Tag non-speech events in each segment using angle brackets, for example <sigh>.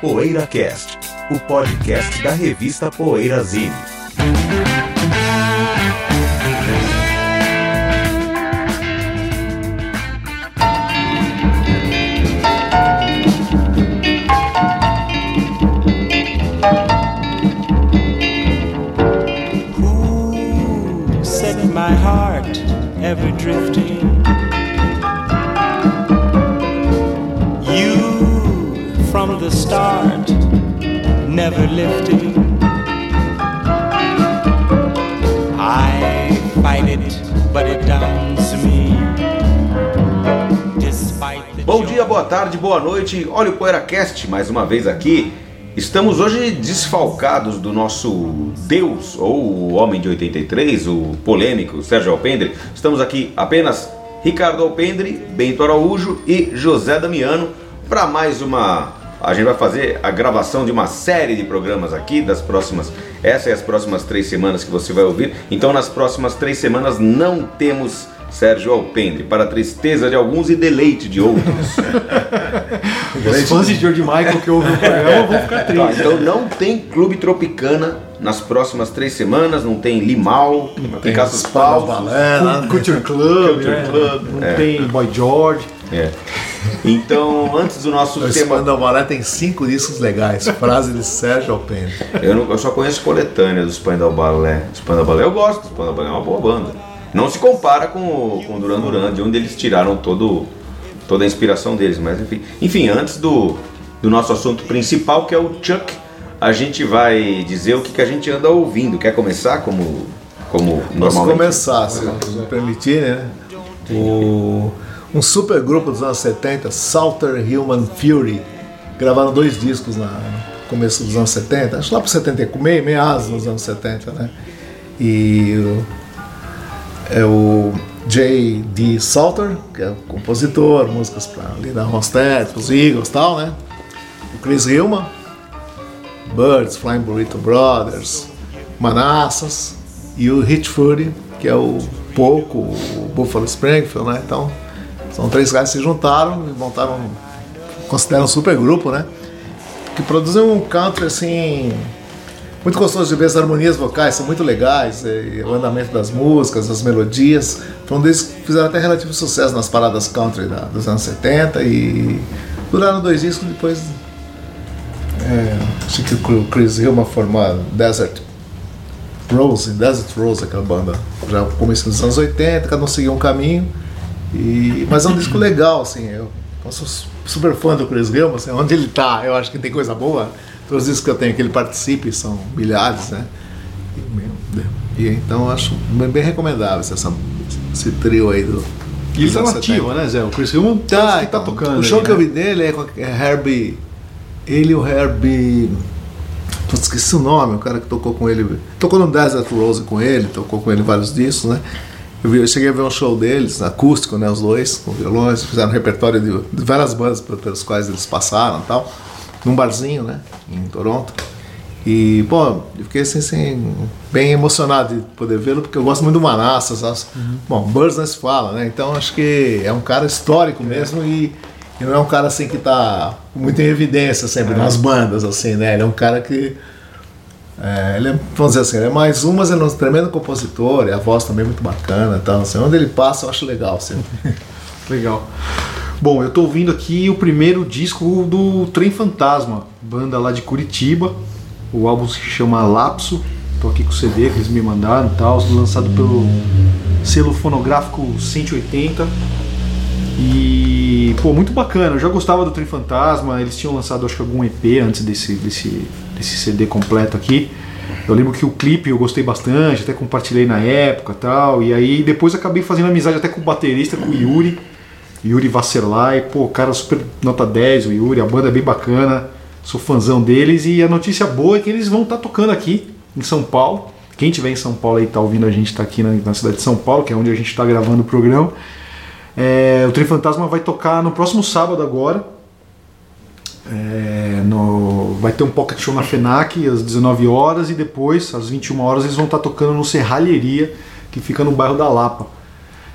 PoeiraCast, o podcast da revista Poeirazine. Who never lifting. I fight it, but it downs me. Bom dia, boa tarde, boa noite. Olha o PoeiraCast mais uma vez aqui. Estamos hoje desfalcados do nosso Deus, ou o Homem de 83, o polêmico Sérgio Alpendre. Estamos aqui apenas Ricardo Alpendre, Bento Araújo e José Damiano para mais uma. A gente vai fazer a gravação de uma série de programas aqui das próximas. Essas e as próximas três semanas que você vai ouvir. Então, nas próximas três semanas não temos Sérgio Alpendre, para tristeza de alguns e deleite de outros. <laughs> Os fãs de George Michael que ouvem o programa vão ficar Tá, tristes. então não tem Clube Tropicana nas próximas três semanas, não tem Limal, não tem Caças Paus. Culture Club, Culture né? Club, não é. tem Boy George. É. Então, antes do nosso O tema. Spandau Balé tem cinco discos legais. Frase de Sérgio Alpendre. Eu, não- eu só conheço coletânea do Spandau Ballet. Spandau Ballet eu gosto, do Spandau Ballet é uma boa banda. Não se compara com o com Duran Duran, de onde eles tiraram todo, toda a inspiração deles, mas enfim. Enfim, antes do, do nosso assunto principal, que é o Chuck, a gente vai dizer o que, que a gente anda ouvindo. Quer começar como, como Posso normalmente? começar, se me permitirem, né? O, um super grupo dos anos 70, Salter Human Fury, gravaram dois discos na, no começo dos anos 70, acho lá para 70, meio, meados dos anos 70, né? E é o J.D. Salter, que é o compositor, músicas para Linda Ronstadt, os Eagles e tal, né? O Chris Hillman, Birds, Flying Burrito Brothers, Manassas e o Hit Fury, que é o Poco, o Buffalo Springfield, né? Então, são três caras que se juntaram e montaram, consideram um super grupo, né? Que produzem um country assim muito gostoso de ver as harmonias vocais, são muito legais, o andamento das músicas, as melodias. Foi um deles que fizeram até relativo sucesso nas paradas country da- dos anos 70 e duraram dois discos depois. É, acho que o Chris Hillman formou Desert Rose, Desert Rose, aquela banda, já começo dos anos 80, cada um seguiu um caminho. E, mas é um disco legal, assim, eu, eu sou super fã do Chris Hillman, assim, onde ele tá, eu acho que tem coisa boa. Todos os discos que eu tenho que ele participe são milhares, né? E, e então eu acho bem, bem recomendável essa, esse trio aí do. E ele tá nativo, 70. né, Zé? O Chris Hillman Tá, que então, tá tocando. O show aí, que eu né? vi dele é com é Herbie. Ele e o Herbie. Putz, esqueci o nome, o cara que tocou com ele. Tocou no Desert Rose com ele, tocou com ele vários discos, né? Eu, eu cheguei a ver um show deles, acústico, né? Os dois, com violões, fizeram um repertório de, de várias bandas pe- pelas quais eles passaram e tal, num barzinho, né? Em Toronto. E, pô, eu fiquei assim, assim, bem emocionado de poder vê-lo, porque eu gosto muito do Manassas. sabe? Bom, Birds não se fala, né? Então acho que é um cara histórico mesmo e, e não é um cara assim que tá muito em evidência sempre nas bandas, assim, né? Ele é um cara que. É, ele é, vamos dizer assim, ele é mais um, mas ele é um tremendo compositor, e a voz também é muito bacana. Então, assim, onde ele passa eu acho legal, assim. <laughs> Legal. Bom, eu tô ouvindo aqui o primeiro disco do Trem Fantasma, banda lá de Curitiba. O álbum se chama Lapso. Tô aqui com o CD que eles me mandaram e tal, lançado pelo selo fonográfico 180. E, pô, muito bacana. Eu já gostava do Trem Fantasma. Eles tinham lançado, acho que, algum EP antes desse, desse, desse CD completo aqui. Eu lembro que o clipe eu gostei bastante, até compartilhei na época tal. E aí depois acabei fazendo amizade até com o baterista, com o Yuri. Yuri Vasserlai, pô, cara super nota 10, o Yuri, a banda é bem bacana, sou fãzão deles e a notícia boa é que eles vão estar tocando aqui em São Paulo. Quem tiver em São Paulo e tá ouvindo a gente tá aqui na, na cidade de São Paulo, que é onde a gente está gravando o programa. É, o Trem Fantasma vai tocar no próximo sábado agora. É, no- vai ter um pocket show na FENAC às 19 horas e depois, às 21 horas, eles vão estar tocando no Serralheria, que fica no bairro da Lapa.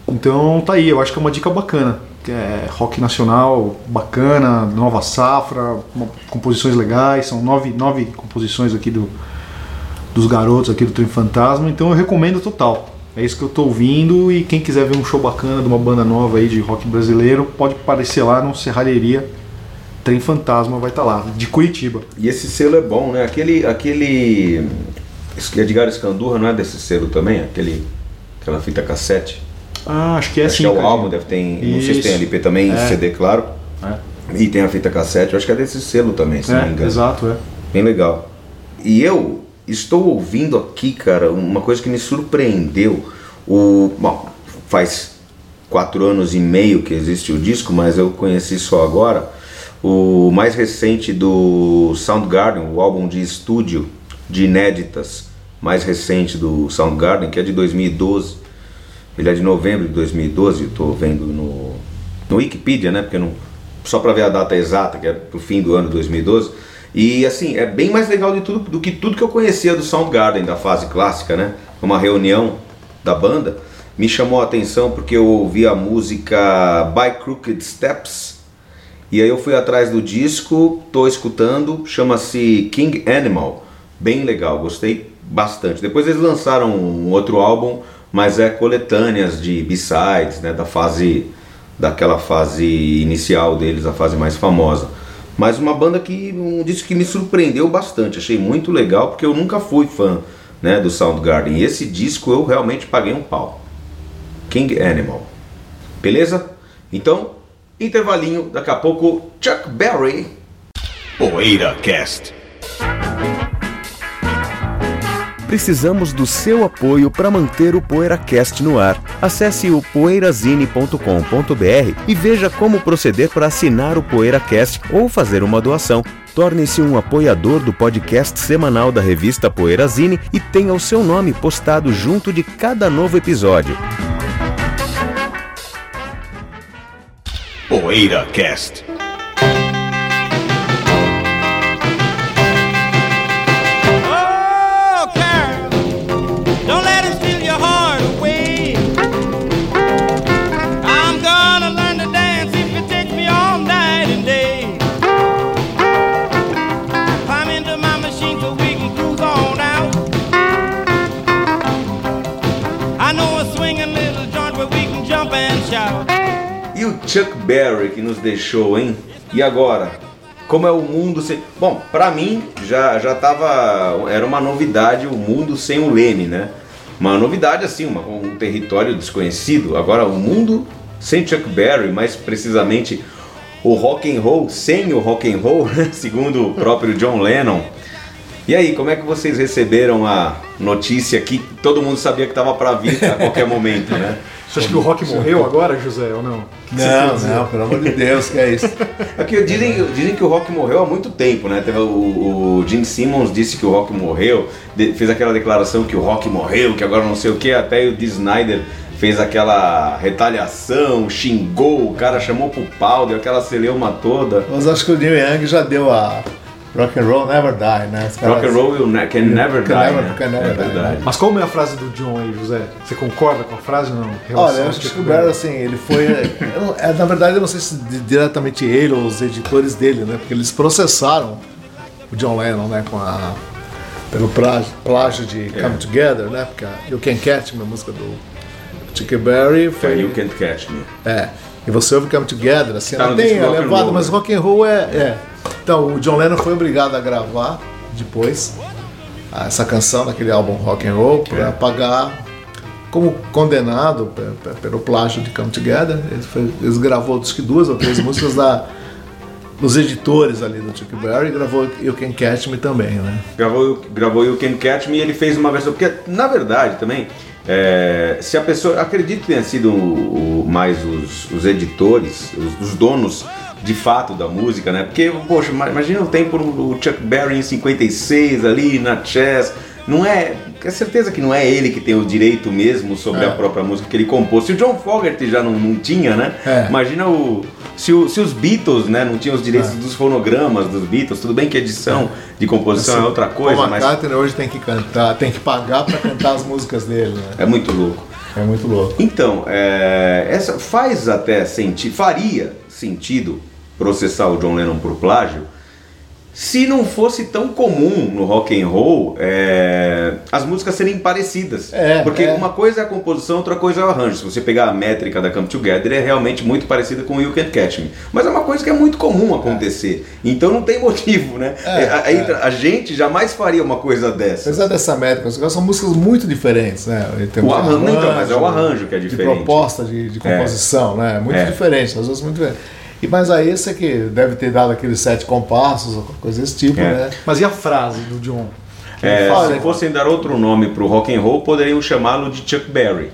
Então tá aí, eu acho que é uma dica bacana. É rock nacional, bacana, nova safra, composições legais, são nove, nove composições aqui do, dos garotos aqui do Trem Fantasma, então eu recomendo total. É isso que eu tô ouvindo e quem quiser ver um show bacana de uma banda nova aí de rock brasileiro, pode aparecer lá no Serralheria Trem Fantasma vai estar lá, de Curitiba. E esse selo é bom, né? Aquele. aquele Edgar Escandurra não é desse selo também? Aquele, aquela fita cassete? Ah, acho que é acho sim. que é o álbum, deve ter. Não sei se tem. LP também, É. CD, claro. É. E tem a fita cassete, acho que é desse selo também, se não me É, engano. exato, é. Bem legal. E eu estou ouvindo aqui, cara, uma coisa que me surpreendeu. O, bom, faz quatro anos e meio que existe o disco, mas eu conheci só agora. O mais recente do Soundgarden, o álbum de estúdio de inéditas mais recente do Soundgarden, que é de 2012. Ele é de novembro de 2012, eu tô vendo no, no Wikipedia, né? Porque não, só para ver a data exata, que é pro fim do ano 2012. E assim, é bem mais legal de tudo, do que tudo que eu conhecia do Soundgarden, da fase clássica, né? Uma reunião da banda me chamou a atenção porque eu ouvi a música By Crooked Steps. E aí eu fui atrás do disco, tô escutando, chama-se King Animal. Bem legal, gostei bastante. Depois eles lançaram um outro álbum, mas é coletâneas de B-sides, né, da fase daquela fase inicial deles, a fase mais famosa. Mas uma banda que um disco que me surpreendeu bastante, achei muito legal porque eu nunca fui fã, né, do Soundgarden. E esse disco eu realmente paguei um pau. King Animal. Beleza? Então, intervalinho, daqui a pouco Chuck Berry. Poeira Cast. Precisamos do seu apoio para manter o PoeiraCast no ar. Acesse o poeirazine.com.br e veja como proceder para assinar o PoeiraCast ou fazer uma doação. Torne-se um apoiador do podcast semanal da revista Poeirazine e tenha o seu nome postado junto de cada novo episódio. Poeira Cast. Chuck Berry que nos deixou, hein? E agora? Como é o mundo sem. Bom, pra mim já, já tava. Era uma novidade o mundo sem o Leme, né? Uma novidade assim, uma, um território desconhecido. Agora, o mundo sem Chuck Berry, mais precisamente o rock and roll sem o rock and roll, <laughs> né? segundo o próprio John Lennon. E aí, como é que vocês receberam a notícia que todo mundo sabia que estava para vir a qualquer momento, né? <laughs> Você acha que o rock morreu agora, José, ou não? Não, não, pelo amor de Deus, que é isso. É que dizem, dizem que o rock morreu há muito tempo, né? Teve o, o Gene Simmons disse que o rock morreu, de- fez aquela declaração que o rock morreu, que agora não sei o que, até o Dee Snyder fez aquela retaliação, xingou, o cara chamou pro pau, deu aquela celeuma toda. Mas acho que o Neil Young já deu a Rock and Roll Never Die, né? Caras- Rock and roll will ne- can never Can die, never- né? can never é die, verdade. né? Mas qual é a frase do John aí, José? Você concorda com a frase ou não? Olha, eu acho que Chuck o Barry, Berry? assim, ele foi. eu não- é, na verdade, eu não sei se di- diretamente ele ou os editores dele, né? Porque eles processaram o John Lennon, né? Com a, pelo plágio, plágio de É. Come Together, né? Porque a You Can Catch Me, a música do Chuck Berry, Foi. You Can't Catch Me. É. E você ouve Come Together, assim, Tá ela no tem disco a rock and levada, roll, mas né? rock and roll é, é. Então, o John Lennon foi obrigado a gravar depois ah, essa canção naquele álbum Rock and Roll É. para pagar como condenado pe- pe- pelo plágio de Come Together. Ele, foi, eles gravou que duas ou três <laughs> músicas da dos editores ali do Chuck Berry e gravou You Can Catch Me também, né? Gravou, gravou You Can Catch Me e ele fez uma versão. Porque, na verdade, também, é, se a pessoa. Acredito que tenha sido o- o- mais os, os editores, os, os donos de fato da música, né? Porque, poxa, ma- imagina o tempo do Chuck Berry em 56 ali na Chess. Não é. É certeza que não é ele que tem o direito mesmo sobre É. a própria música que ele compôs. Se o John Fogerty já não, não tinha, né? É. Imagina o. Se, o- se os Beatles, né, não tinham os direitos dos fonogramas dos Beatles, tudo bem que edição de composição é outra coisa, Paul mas McCartney hoje tem que cantar, tem que pagar para cantar as músicas dele, né? é muito louco. É muito louco. Então, é, essa faz até sentido, faria sentido processar o John Lennon por plágio se não fosse tão comum no rock and roll é, as músicas serem parecidas. É, Porque é. uma coisa é a composição, outra coisa é o arranjo. Se você pegar a métrica da Come Together, é realmente muito parecida com You Can't Catch Me. Mas é uma coisa que é muito comum acontecer. Então não tem <laughs> motivo, né? É, a, a- a gente jamais faria uma coisa dessa. Apesar dessa métrica, são músicas muito diferentes, né? O de arranjo- então, mas é o arranjo que é De diferente. proposta de, de composição, né? Muito É. diferente, as duas muito diferentes. E, mas aí esse aqui deve ter dado aqueles sete compassos, ou coisa desse tipo, É. né? Mas e a frase do John? É, Fala, se né? fossem dar outro nome pro rock and roll, poderiam chamá-lo de Chuck Berry.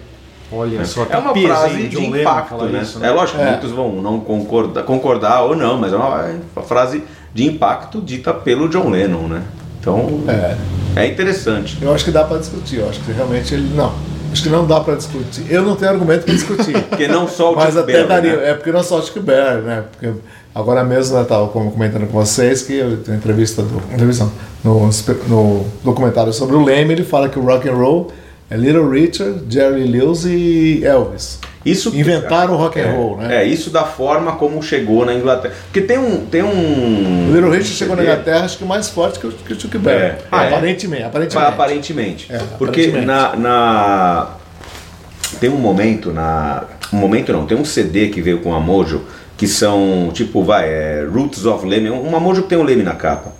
Olha só, É uma frase hein, de John Lennon impacto, né? isso, É lógico, É. muitos vão não concordar, concordar ou não, mas é uma, é uma frase de impacto dita pelo John Lennon, né? Então É. é, interessante. Eu acho que dá para discutir, eu acho que realmente ele. Não, acho que não dá para discutir. Eu não tenho argumento para discutir. <laughs> Porque não só o Mas Chuck até daria, né? é porque não só o Chico Berry, né? Porque agora mesmo eu estava comentando com vocês que eu tenho entrevista do entrevista no, no documentário sobre o Leme, ele fala que o rock and roll é Little Richard, Jerry Lewis e Elvis. Isso Inventaram o rock and é, roll, né? É, isso da forma como chegou na Inglaterra. Porque tem um. Tem um O Little Richard chegou na CD, Inglaterra acho que mais forte que o, que o Chuck Berry. É, Ah, é. aparentemente, aparentemente. Aparentemente. É, Porque aparentemente. Na, na- Tem um momento na. Um momento não, tem um CD que veio com a Mojo que são tipo, vai, é Roots of Leme, uma Mojo que tem um Leme na capa.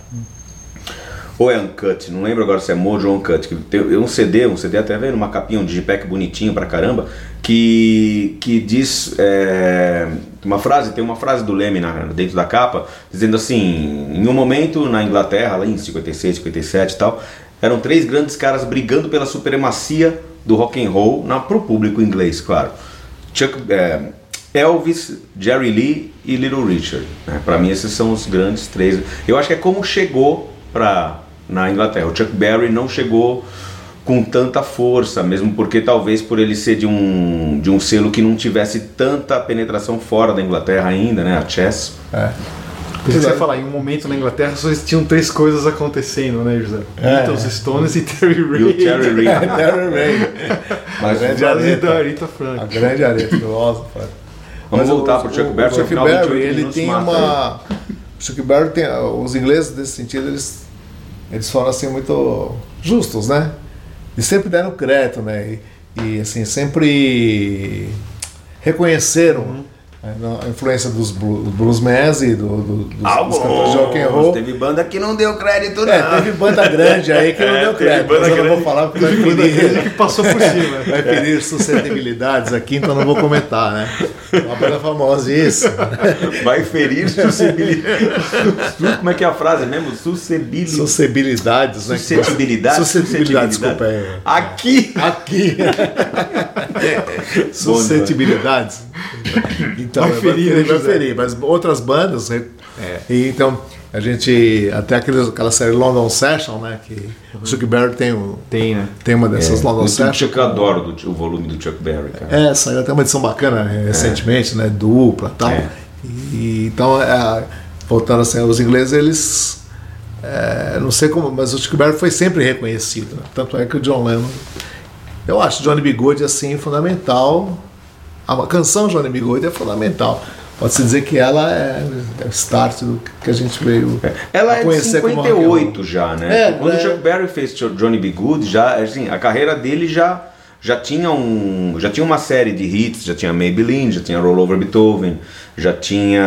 Ou é Uncut, não lembro agora se é Mojo ou Uncut. Que tem um CD, um CD até vendo uma capinha, um digipack bonitinho pra caramba, que, que diz é, uma frase, tem uma frase do Leme na, dentro da capa, dizendo assim, em um momento na Inglaterra, lá em 56, 57 e tal, eram três grandes caras brigando pela supremacia do rock and roll na, pro público inglês, claro. Chuck, é, Elvis, Jerry Lee e Little Richard. Né? Para mim esses são os grandes três. Eu acho que é como chegou para na Inglaterra. O Chuck Berry não chegou com tanta força, mesmo porque talvez por ele ser de um de um selo que não tivesse tanta penetração fora da Inglaterra ainda, né? A Chess. É. Pensei que você ia falar, em um momento na Inglaterra só existiam três coisas acontecendo, né, José? É. Beatles, Stones e Terry Ray. E o Terry Reid. Terry Ray. <laughs> Mas <laughs> grande areta. da Rita A Frank. grande areta. Vamos Mas voltar o- pro Chuck o- Berry, O Chuck afinal, Berry, 28 ele tem uma. O Chuck Berry tem. Os ingleses, nesse sentido, eles, eles foram assim muito justos, né? E sempre deram crédito, né? E, e, assim, sempre reconheceram né, a influência dos blu- bluesmans e do, do, dos, dos cantores de rock and roll. Teve banda que não deu crédito, não. É, teve banda grande aí que não <laughs> É, deu teve crédito. Mas eu não vou falar porque vai ferir, que passou por cima. <laughs> vai ferir suscetibilidades aqui, então não vou comentar, né? Uma banda famosa, isso. Vai ferir suscetibilidade. Como é que é a frase mesmo? Suscetibilidade. Suscetibilidades, né? Suscetibilidade. Suscetibilidade, desculpa. É. Aqui. Aqui. <laughs> Suscetibilidades. <laughs> Então, Vai ferir, né, vai José? ferir. Mas outras bandas? E então, a gente. Até aqueles, aquela série London Session, né? Que o Chuck Berry tem, um, Tem, né? tem uma dessas London O Sessions. Chuck eu adoro do- o volume do Chuck Berry, cara. É, saiu até uma edição bacana né, recentemente, né? Dupla e tal. É. E, então, é, voltando assim, os ingleses, eles. é, não sei como, mas o Chuck Berry foi sempre reconhecido. né? Tanto é que o John Lennon. Eu acho Johnny B. Good assim fundamental. A canção Johnny B. Good é fundamental. Pode-se dizer que ela é, é o start do que a gente veio Ela a é de conhecer como rock and roll. 58 já, né? É, Quando o é. Chuck Berry fez Johnny B. Good, já, assim, a carreira dele já, já, tinha um, já tinha uma série de hits, já tinha Maybelline, já tinha Roll Over Beethoven, já tinha,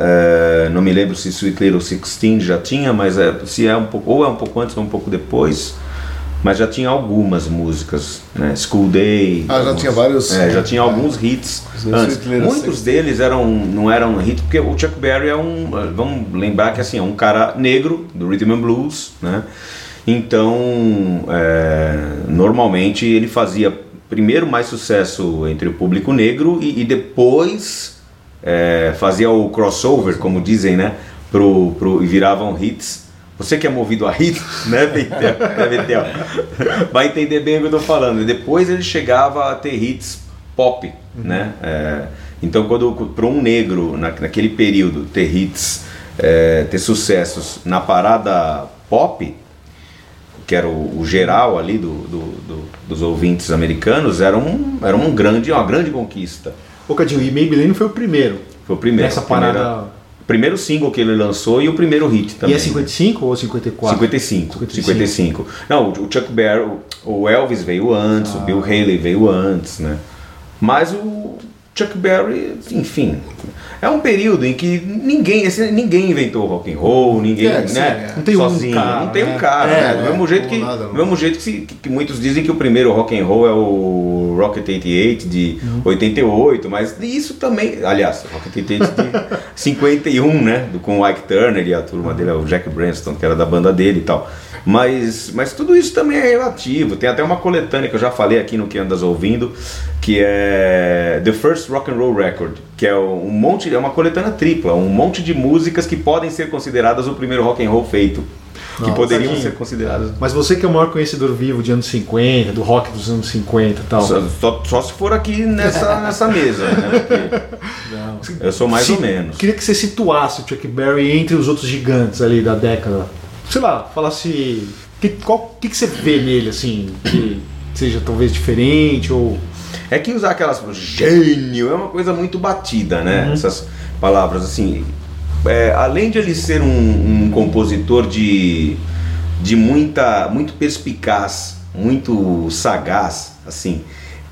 é, não me lembro se Sweet Little Sixteen já tinha, mas é, se é um pouco, ou é um pouco antes ou um pouco depois, mas já tinha algumas músicas, né? School Day. Ah, já algumas- tinha vários- É, já tinha alguns hits antes. Muitos deles eram, não eram hits, porque o Chuck Berry é um. Vamos lembrar que assim, é um cara negro do Rhythm and Blues, né? Então, é, normalmente ele fazia primeiro mais sucesso entre o público negro e, e depois é, fazia o crossover, como dizem, né? Pro, pro, e viravam hits. Você que é movido a hits, <laughs> né, Betel? né, Betel? Vai entender bem o que eu tô falando. E depois ele chegava a ter hits pop, né? É, então, quando para um negro na, naquele período ter hits, é, ter sucessos na parada pop, que era o, o geral ali do, do- do- dos ouvintes americanos, era, um, era um grande, uma grande conquista. Ô, Cadinho, e Maybelline foi o primeiro. Foi o primeiro. Nessa primeira- parada- primeiro single que ele lançou e o primeiro hit também. E é 55 ou 54? 55, 55. 55. Não, o Chuck Berry, o- Elvis veio antes, o Bill Haley veio antes, né? Mas o Chuck Berry, enfim, é um período em que ninguém, esse- ninguém inventou o rock and roll, ninguém, É, né? é. Não tem um sozinho, cara, não tem né? um cara, É, né? Do é, mesmo jeito que, nada, do mesmo jeito que- que muitos dizem que o primeiro rock and roll é o Rocket 88 de Uhum. 88, mas isso também, aliás, Rocket 88 de <laughs> 51, né? Do, com o Ike Turner e a turma dele, o Jack Branston, que era da banda dele e tal. Mas, mas tudo isso também é relativo. Tem até uma coletânea que eu já falei aqui no que andas ouvindo, que é The First Rock and Roll Record, que é um monte, é uma coletânea tripla, um monte de músicas que podem ser consideradas o primeiro rock and roll feito, que Nossa, poderiam Tadinho. ser consideradas. Mas você que é o maior conhecedor vivo de anos 50, do rock dos anos 50 e tal. Só, só- só se for aqui nessa, <laughs> nessa mesa, né? Eu sou mais Se- ou menos. Queria que você situasse o Chuck Berry entre os outros gigantes ali da década. Sei lá, falasse. Que, qual que, que você vê nele, assim, que seja talvez diferente ou. É que usar aquelas gênio é uma coisa muito batida, né? Essas palavras assim. É, além de ele ser um, um compositor de, de muita, muito perspicaz, muito sagaz, assim,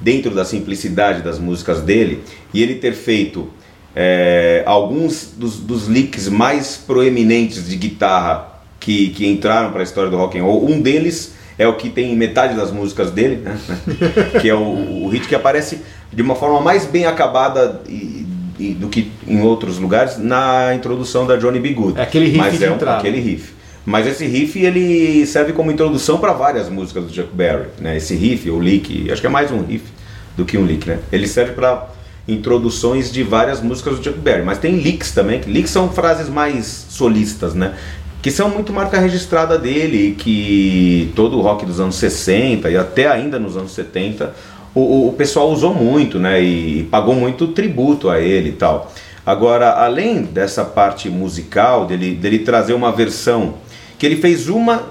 dentro da simplicidade das músicas dele, e ele ter feito é, alguns dos, dos licks mais proeminentes de guitarra que, que entraram para a história do rock and roll. Um deles é o que tem metade das músicas dele, né? <laughs> que é o, o hit que aparece de uma forma mais bem acabada e- e- do que em outros lugares na introdução da Johnny B. Good. É aquele riff Mas é um- aquele riff. Mas esse riff ele serve como introdução para várias músicas do Chuck Berry, né? Esse riff, ou lick, acho que é mais um riff do que um lick, né? Ele serve para introduções de várias músicas do Chuck Berry, mas tem licks também, que licks são frases mais solistas, né? Que são muito marca registrada dele, e que todo o rock dos anos 60 e até ainda nos anos 70 o, o- pessoal usou muito, né? E, pagou muito tributo a ele e tal. Agora, além dessa parte musical, dele, dele trazer uma versão, que ele fez uma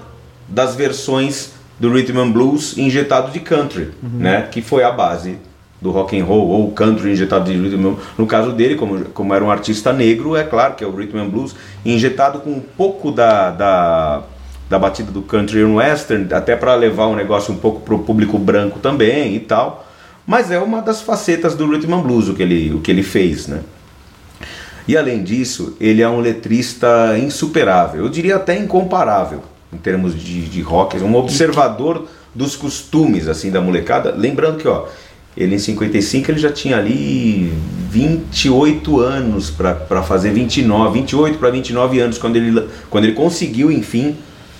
das versões do Rhythm and Blues injetado de country, né? Que foi a base do rock and roll ou country injetado de rhythm. No caso dele, como, como era um artista negro, é claro que é o rhythm and blues injetado com um pouco da, da, da batida do country and western, até para levar um negócio um pouco para o público branco também e tal. Mas é uma das facetas do rhythm and blues o que ele, o que ele fez, né? E além disso, ele é um letrista insuperável, eu diria até incomparável em termos de, de rock, um observador dos costumes assim da molecada. Lembrando que ó, ele em 55 ele já tinha ali 28 anos para fazer 29, 28 para 29 anos quando ele, quando ele conseguiu enfim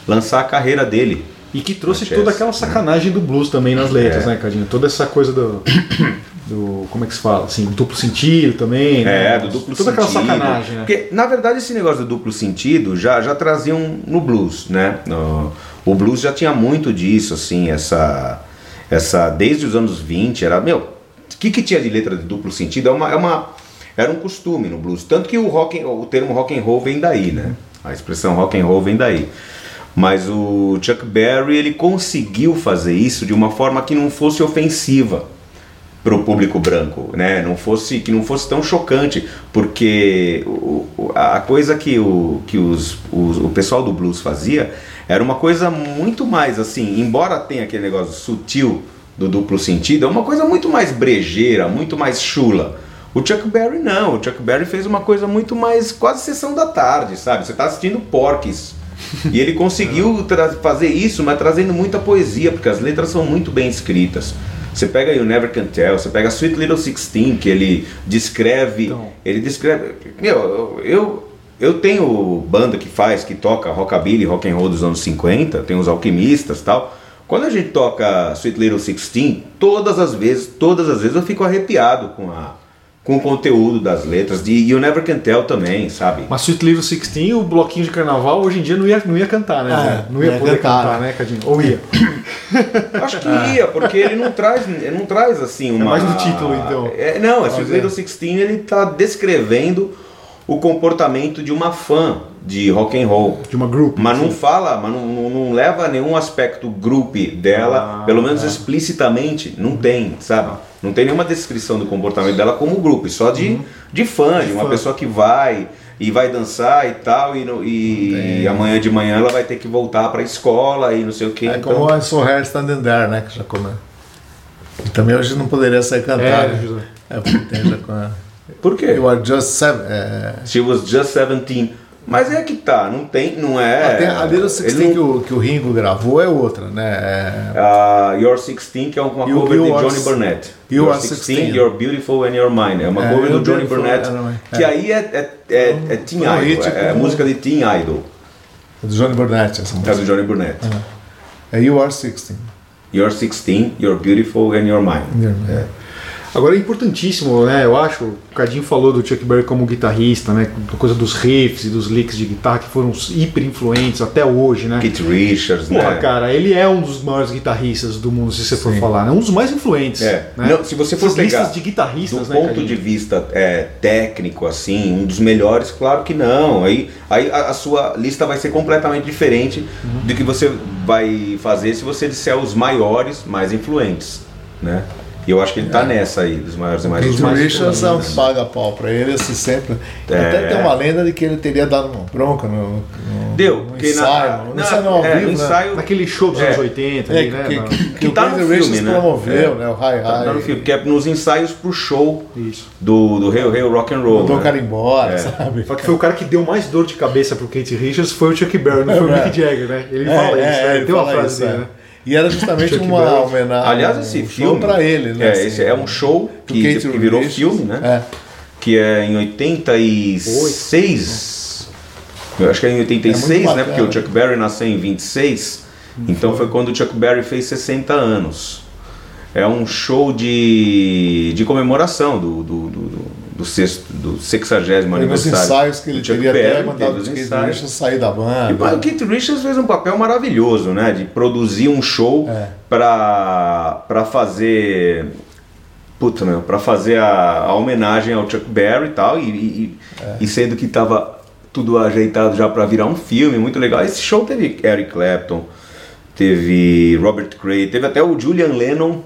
lançar a carreira dele. E que trouxe toda aquela sacanagem do blues também nas letras, É. né, Cadinho? Toda essa coisa do. <coughs> do como é que se fala? Assim, duplo sentido também. né? É, do duplo Toda aquela sentido. sacanagem, né? Porque, na verdade, esse negócio do duplo sentido já, já traziam no blues, né? No- o blues já tinha muito disso, assim, essa. Essa desde os anos 20, era. Meu, o que, que tinha de letra de duplo sentido? É uma, é uma, era um costume no blues. Tanto que o, rock, o termo rock and roll vem daí, né? A expressão rock and roll vem daí. Mas o Chuck Berry ele conseguiu fazer isso de uma forma que não fosse ofensiva para o público branco, né? Não fosse que não fosse tão chocante, porque o- a coisa que o que os, os- o pessoal do blues fazia era uma coisa muito mais assim, embora tenha aquele negócio sutil do duplo sentido, é uma coisa muito mais brejeira, muito mais chula. O Chuck Berry não, o Chuck Berry fez uma coisa muito mais quase sessão da tarde, sabe? Você está assistindo Porques. E ele conseguiu <laughs> tra- fazer isso, mas trazendo muita poesia, porque as letras são muito bem escritas. Você pega You Never Can Tell, você pega Sweet Little Sixteen, que ele descreve. Então. Ele descreve. Meu, eu, eu, eu tenho banda que faz, que toca rockabilly, rock and roll dos anos 50, tem os alquimistas e tal. Quando a gente toca Sweet Little Sixteen, todas as vezes, todas as vezes eu fico arrepiado com a com o conteúdo das letras de You Never Can Tell também, sabe? Mas Sweet Little Sixteen, o bloquinho de carnaval, hoje em dia não ia, não ia cantar, né? É, Zé? não ia não ia poder cantar, cantar, né? Cadinho? Ou ia. <coughs> Acho que ia, porque ele não traz, ele não traz assim uma. mais no título, então. É, não, Mas Little é. Sixteen ele tá descrevendo o comportamento de uma fã de rock and roll. De uma group. Mas não assim. fala, mas não, não- não leva nenhum aspecto group dela, Ah, pelo menos tá. explicitamente, não tem, sabe? Não tem nenhuma descrição do comportamento dela como grupo, só de, de fã, de, uma fã. pessoa que vai e vai dançar e tal, e, no- e, e amanhã de manhã ela vai ter que voltar pra escola e não sei o que. É então, como I Saw Her Standing There, né? Que já come. E também hoje não poderia sair cantar. É, né? José. É, porque tem já com a... Por quê? You are just seven. É... She was just 17. Mas é que tá, não tem, não é. Ah, tem a Little ele 16 não- que, o, que o Ringo gravou é outra, né? É... A Your 16, que é uma You- cover You de Are Johnny S- Burnett. You Your Are 16. You're Beautiful and You're Mine. É uma É, cover do You're Johnny Burnett. You're Mine. Que É. aí é, é, é, é Teen um Idol, hit é, é música de Teen Idol. do Johnny Burnett, essa É música. do Johnny Burnett. É You Are 16. You're 16, You're Beautiful and You're Mine. É. Agora é importantíssimo, né? Eu acho, o Cadinho falou do Chuck Berry como guitarrista, né? A coisa dos riffs e dos licks de guitarra que foram hiper influentes até hoje, né? Keith Richards, Porra, né? cara, ele é um dos maiores guitarristas do mundo, se você for falar, né? Um dos mais influentes. É. né? Não, se você for Essas pegar listas de guitarristas, do né, ponto Cadinho? de vista é, técnico, assim, um dos melhores, claro que não. Aí, aí a, a sua lista vai ser completamente diferente Uhum. do que você vai fazer se você disser os maiores, mais influentes, né? E eu acho que ele tá nessa aí, dos maiores e mais Keith. Richards é um paga-pau pra ele, assim, sempre. É. Até tem uma lenda de que ele teria dado uma bronca no, no, Deu, no porque ensaio. na, no na- ensaio não, ao é, vivo, né? ensaio Naquele show dos É. anos 80 É, ali, que, né? que, que, que que o tá Keith Richards né? promoveu, É. né? O High tá High. no filme, que é nos ensaios pro show Isso. do, do Hey Hey Rock and Roll. Mandou o né? cara embora, É. sabe? Só que foi o cara que deu mais dor de cabeça pro Kate Richards foi o Chuck Berry, não foi o É, Mick Jagger, né? Ele É, fala é, isso, né? ele tem uma frase é. né? E era justamente uma homenagem. Aliás, um esse show filme. pra ele, né? É, assim, esse é um show que, que virou Richards. filme, né? É. Que é em 86. Eu acho que é em 86, É né? Porque o Chuck Berry nasceu em 26. Então foi quando o Chuck Berry fez 60 anos. É um show de, de comemoração do, do, do, do, do sexto, do 60 Foi nos aniversário. ensaios que ele teria até mandado o Keith. Richards sair da banda. E o Keith Richards fez um papel maravilhoso, né? De produzir um show É. pra, pra fazer. Puta, meu, pra fazer a, a homenagem ao Chuck Berry e tal. E, e, É. e sendo que tava tudo ajeitado já pra virar um filme, muito legal. Esse show teve Eric Clapton, teve Robert Cray, teve até o Julian Lennon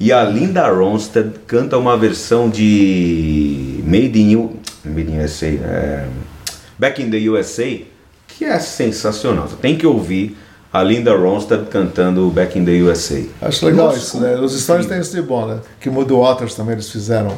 e a Linda Ronstadt canta uma versão de Made in, U- Made in USA, é, Back in the USA, que é sensacional. Você tem que ouvir a Linda Ronstadt cantando Back in the USA. Acho legal Nossa, isso, né? Os stories têm isso de bom, né? Que Mudo Waters também eles fizeram.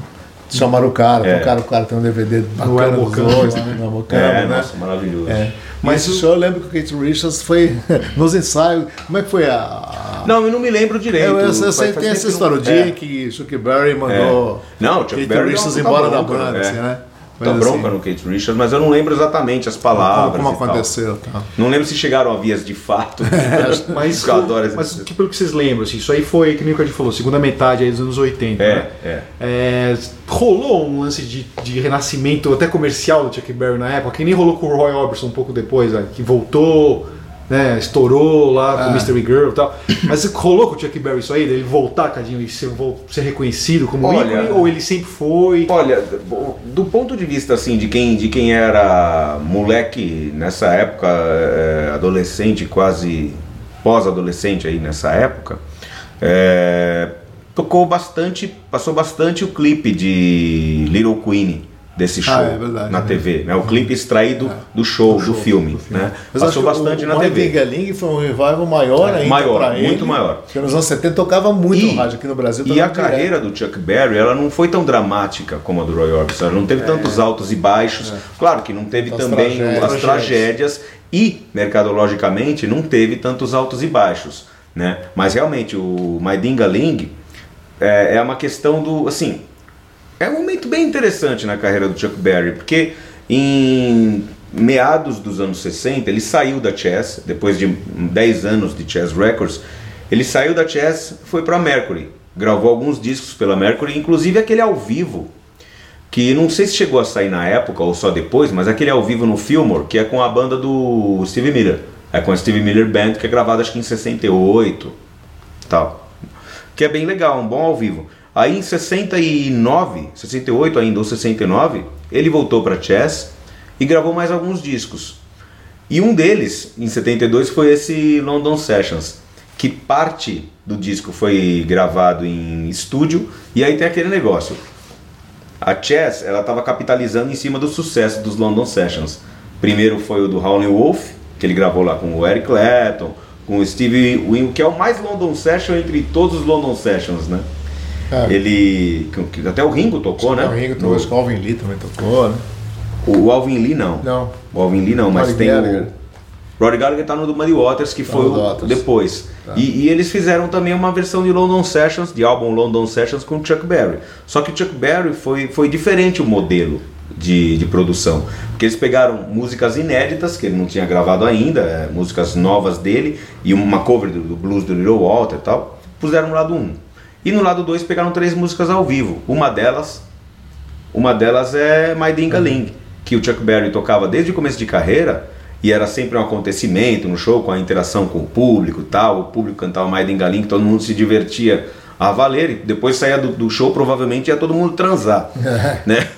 Chamaram o cara, É. o cara, o cara tem um DVD bacana dos dois, né? né? No Elmo É, Campo, né? nossa, maravilhoso. É. Mas o- show eu lembro que o Kate Richards foi <laughs> nos ensaios. Como é que foi a. Não, eu não me lembro direito. Eu, sei, Faz- tem essa história. O dia que Chuck Berry mandou É. Não, Chuck Kate Berry deu Richards puta embora da banda, é. assim, né? Tá Mas, bronca assim, no Kate Richards, mas eu não lembro exatamente as palavras. como e tal. aconteceu. Tá. Não lembro se chegaram a vias de fato. <laughs> Mas, <laughs> eu adoro mas que pelo que vocês lembram, assim, isso aí foi, que nem o Cadinho falou, segunda metade aí dos anos 80. É, né? é. É, rolou um lance de, de renascimento até comercial do Chuck Berry na época, que nem rolou com o Roy Orbison um pouco depois, né, que voltou, né, estourou lá com o Mystery Girl e tal. Mas rolou com o Chuck Berry isso aí, dele voltar, Cadinho, e ser, ser reconhecido como Olha- ícone, ou ele sempre foi? Olha, do ponto de vista assim de quem, de quem era moleque nessa época, é, adolescente, quase pós-adolescente aí nessa época, é, tocou bastante, passou bastante o clipe de Little Queen desse show Ah, é verdade, na é. TV, né? O clipe extraído do show, do, filme, né? Mas Passou bastante o, na o TV. Martin Galing foi um revival maior ainda Maior, pra ele. muito maior. Porque nos anos 70 tocava muito E- rádio aqui no Brasil. E a direto. carreira do Chuck Berry, ela não foi tão dramática como a do Roy Orbison. Não teve tantos altos e baixos. Claro que não teve As também tragédias. as tragédias e, mercadologicamente, não teve tantos altos e baixos. Né? Mas realmente, o My Dingaling é, é uma questão do. Assim, é um momento bem interessante na carreira do Chuck Berry, porque em meados dos anos 60 ele saiu da Chess, depois de 10 anos de Chess Records, ele saiu da Chess, foi para Mercury, gravou alguns discos pela Mercury, inclusive aquele ao vivo, que não sei se chegou a sair na época ou só depois, mas aquele ao vivo no Fillmore, que é com a banda do Steve Miller, é com a Steve Miller Band, que é gravada acho que em 68, tal que é bem legal, um bom ao vivo. Aí em 69, 68 ainda, ou 69, ele voltou para Chess e gravou mais alguns discos. E um deles, em 72, foi esse London Sessions, que parte do disco foi gravado em estúdio, e aí tem aquele negócio. A Chess, ela estava capitalizando em cima do sucesso dos London Sessions. Primeiro foi o do Howlin' Wolf, que ele gravou lá com o Eric Clapton, com o Steve Wynn, que é o mais London Session entre todos os London Sessions, né? É. Ele. que- Até o Ringo tocou, né? O Ringo No- tocou, acho que o Alvin Lee também tocou, né? o Alvin Lee não. Não. O Alvin Lee não, mas Rory tem Gallagher. o. Rory Gallagher tá no do Muddy Waters, que foi no o Waters. Tá. depois. E, e eles fizeram também uma versão de London Sessions, de álbum London Sessions com Chuck Berry. Só que o Chuck Berry foi, foi diferente o modelo de, de produção. Porque eles pegaram músicas inéditas, que ele não tinha gravado ainda, é, músicas novas dele, e uma cover do, do blues do Little Walter e tal, puseram no lado 1. E no lado 2 pegaram três músicas ao vivo. Uma delas uma delas é My Ding-a-Ling, que o Chuck Berry tocava desde o começo de carreira e era sempre um acontecimento no show com a interação com o público tal. O público cantava My Ding-a-Ling, todo mundo se divertia a valer. E depois saía do, do show, provavelmente ia todo mundo transar, <laughs> né?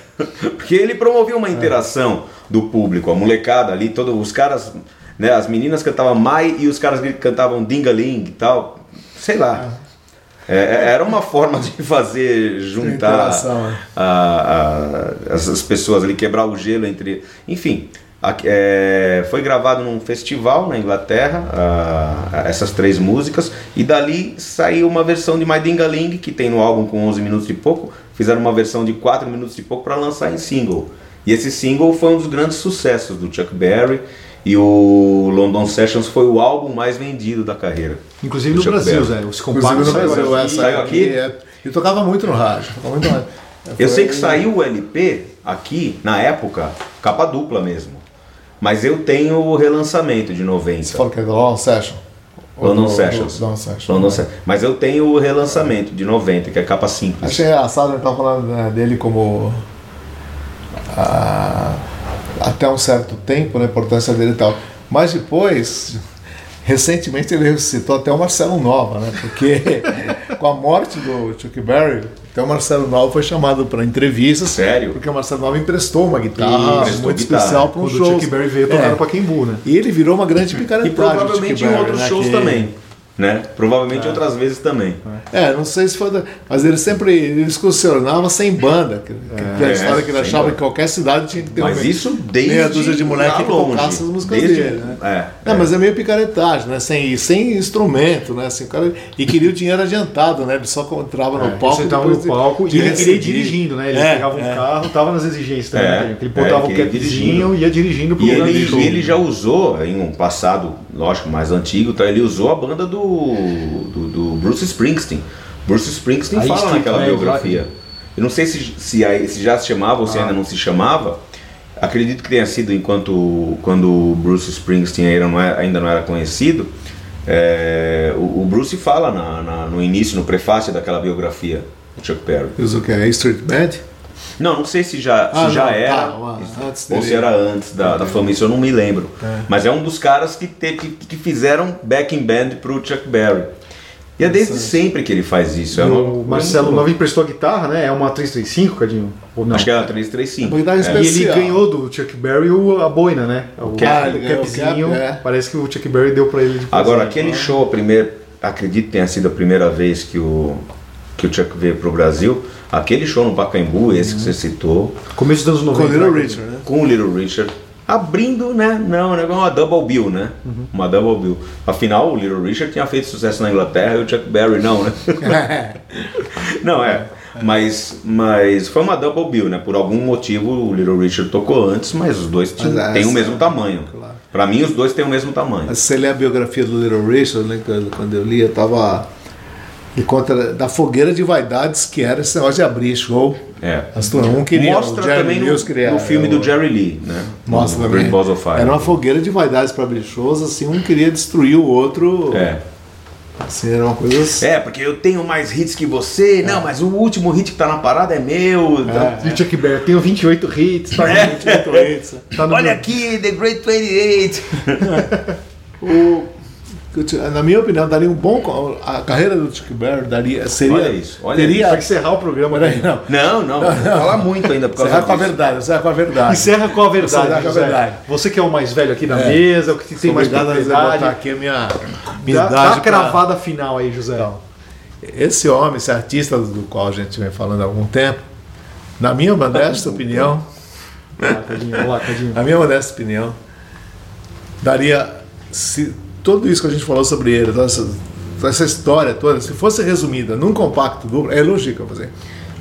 Porque ele promovia uma interação do público, a molecada ali, todos os caras, né? As meninas cantavam My e os caras cantavam Ding-a-Ling e tal. Sei lá. É, é- era uma forma de fazer juntar Interação, né? a- a- as, as pessoas ali, quebrar o gelo entre. Enfim, a- é, foi gravado num festival na Inglaterra, a- a- essas três músicas, e dali saiu uma versão de My Ding-a-Ling, que tem no álbum com 11 minutos e pouco, fizeram uma versão de 4 minutos e pouco para lançar em single. E esse single foi um dos grandes sucessos do Chuck Berry. E o London Sessions foi o álbum mais vendido da carreira. Inclusive do no Brasil. Zé. Os compactos no saiu Brasil, aqui. essa Saiu aqui? é- E tocava muito no rádio. Tocava muito no rádio. Eu sei que saiu o LP aqui, na época, capa dupla mesmo. Mas eu tenho o relançamento de 90. Você fala que é do Long Session? London do- Sessions. do Long Session. London Se- Mas eu tenho o relançamento de 90, que é capa simples. Achei engraçado, ele tava falando né, dele como. ah, até um certo tempo, né, a importância dele e tal. Mas depois, recentemente, ele ressuscitou até o Marcelo Nova, né? Porque <laughs> com a morte do Chuck Berry, até o Marcelo Nova foi chamado para entrevistas. Sério? Porque o Marcelo Nova emprestou uma guitarra Emprestou muito guitarra. especial para um show. o Chuck Berry veio tocar É. no Pacaembu, né? E ele virou uma grande picaretagem. E provavelmente em outros né, shows que- também. Né? Provavelmente outras vezes também. É, não sei se foi. da- Mas ele sempre ele excursionava sem banda. Que, que é a história que ele achava banda. que qualquer cidade tinha que ter Mas um- isso desde meia dúzia de moleque que tocasse as músicas Desde- dele, né? É, É, é. mas é meio picaretagem, né? Sem, sem instrumento, né? Assim, o cara, e queria o dinheiro adiantado, né? Ele só entrava no palco. Você tava depois no palco de e ele queria ir dirigindo, né? Ele É, pegava um é. carro, tava nas exigências também. É, né? Ele botava é, o ir capzinho e ia dirigindo pro E ele, e ele já usou, em um passado, lógico, mais antigo, tá? ele usou a banda do, do, do Bruce Springsteen. Bruce Springsteen A fala naquela biografia. Eu não sei se, se, aí- se já se chamava ou se Ah. ainda não se chamava. Acredito que tenha sido enquanto quando o Bruce Springsteen ainda não era, ainda não era conhecido. É, o, o Bruce fala na- na- no início, no prefácio daquela biografia do Chuck Berry. Isso o que é? Street Band? Não, não sei se já, Ah, se já não, era tá, uma- ou dele. se era antes da, da fama, isso eu não me lembro. Mas é um dos caras que, te- que, que fizeram backing band pro Chuck Berry. E é desde sempre que ele faz isso. É uma- O Marcelo Nova emprestou a guitarra, né? É uma 335, Cadinho? Ou não? Acho que era 335. Uma guitarra É. E ele ganhou do Chuck Berry a boina, né? O, cap. Ah, o capzinho. cap, é. Parece que o Chuck Berry deu pra ele de Agora, aquele show, a primeira, acredito que tenha sido a primeira vez que o, que o Chuck veio pro Brasil. Aquele show no Pacaembu, esse que você citou, Começo dos anos Com 90. o Little né? Richard, né? com o Little Richard. Abrindo, né? Não, né? uma double bill, né? Uma double bill. Afinal, o Little Richard tinha feito sucesso na Inglaterra e o Chuck Berry não, né? <laughs> não, é. Mas, mas foi uma double bill, né? Por algum motivo o Little Richard tocou antes, mas os dois tinham- Mas, é, têm o mesmo tamanho. claro. Pra mim, os dois têm o mesmo tamanho. Mas se você lê a biografia do Little Richard, né, quando- quando eu li, eu tava. Ele conta da fogueira de vaidades que era esse negócio de abrir show. É. As turmas, um queria, Mostra o Jerry também no, Lewis queria, no filme é, do Jerry Lee, né? Mostra no também. Great Balls of Fire. Era uma fogueira de vaidades para abrir shows, assim, um queria destruir o outro. É. Assim, era uma coisa. assim. É, porque eu tenho mais hits que você. Não, mas o último hit que tá na parada é meu. É. E o Chuck Berry tem 28 hits, tá, <laughs> tá no Olha aqui, The Great 28. <laughs> O, eu na minha opinião, daria um bom. A carreira do Chuck Berry daria. Seria, Olha isso, olha teria, Pra encerrar o programa. Peraí, não. Não, não, vou falar muito ainda por causa Encerrar com a verdade, encerrar com a verdade. Encerra com a verdade. Encerra com a verdade. Você que é o mais velho aqui na É. mesa, o que tem mais Obrigado a botar aqui a minha, minha Dá, dá idade a pra- cravada final aí, José. Esse homem, esse artista do qual a gente vem falando há algum tempo, na minha modesta opinião, Vai lá, Cadinho, vai lá, Cadinho. na minha modesta opinião, daria se tudo isso que a gente falou sobre ele, toda essa, toda essa história toda, se fosse resumida num compacto duplo, é elogio que eu vou fazer.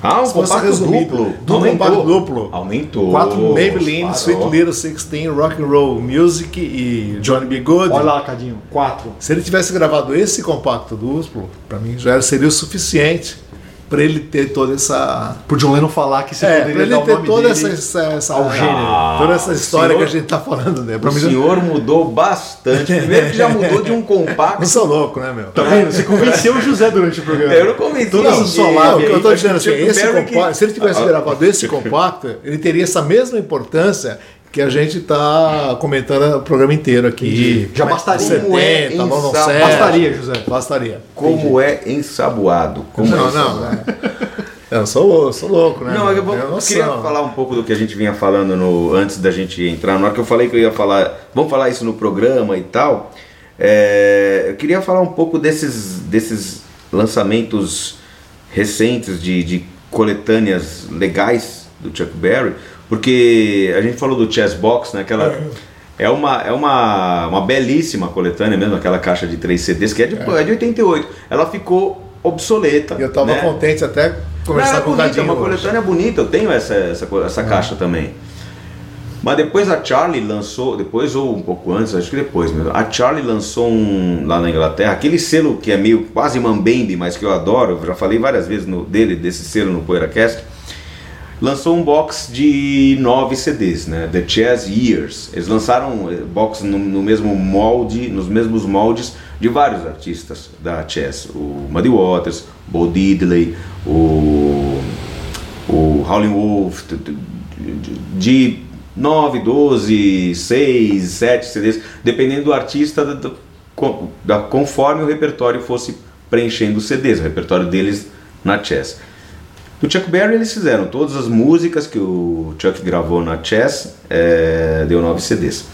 Ah, um Se fosse compacto resumido, duplo. do Aumentou. compacto duplo. Aumentou. Quatro Maybelline, Parou. Sweet Little Sixteen, Rock and Roll Music e Johnny B. Good. Olha lá, Cadinho. Quatro. Se ele tivesse gravado esse compacto duplo, pra mim já seria o suficiente pra ele ter toda essa Pro John Lennon falar que você é, poderia ele dar o ter nome toda dele. essa, essa, essa ao gênero. toda essa história senhor- que a gente tá falando, né? Pra O mim, já- senhor mudou bastante. Primeiro que já <laughs> mudou de um não compacto. sou louco, né, meu? Tá vendo? Você convenceu o José durante o programa. Eu não convenci Toda essa ninguém. sua Não, lábia o que eu aí. tô dizendo assim, esse Berry que- compacto, se ele tivesse Ah, gravado esse compacto, ele teria essa mesma importância que a gente tá comentando o programa inteiro aqui. Já bastaria. Como é 70, London ensa- Seth. Bastaria, José. Bastaria. Como é ensaboado. Como é Não, ensaboado. não. <laughs> Eu sou, eu sou louco, né? Não, eu, vou- eu queria falar um pouco do que a gente vinha falando no, antes da gente entrar. Na hora que eu falei que eu ia falar, vamos falar isso no programa e tal. é, eu queria falar um pouco desses, desses lançamentos recentes de, de coletâneas legais do Chuck Berry, porque a gente falou do Chess Box, né? Aquela, é uma, é uma, uma belíssima coletânea mesmo, aquela caixa de três CDs, que é de, é. de 88. Ela ficou obsoleta. E eu tava né? contente até conversar é com o bonita, é uma hoje. coletânea bonita, eu tenho essa, essa, essa caixa também. Mas depois a Charlie lançou, depois ou um pouco antes, acho que depois mesmo, a Charlie lançou um lá na Inglaterra, aquele selo que é meio quase mambembe, mas que eu adoro, eu já falei várias vezes no, dele, desse selo no PoeiraCast, lançou um box de nove CDs, né? The Chess Years. Eles lançaram eh, box no, no mesmo molde, nos mesmos moldes de vários artistas da Chess, o Muddy Waters, Bo Diddley, o o Howlin' Wolf, de 9, 12, 6, 7 CDs, dependendo do artista, da, da- conforme o repertório fosse preenchendo os CDs, o repertório deles na Chess. Do Chuck Berry eles fizeram todas as músicas que o Chuck gravou na Chess, é, deu 9 CDs.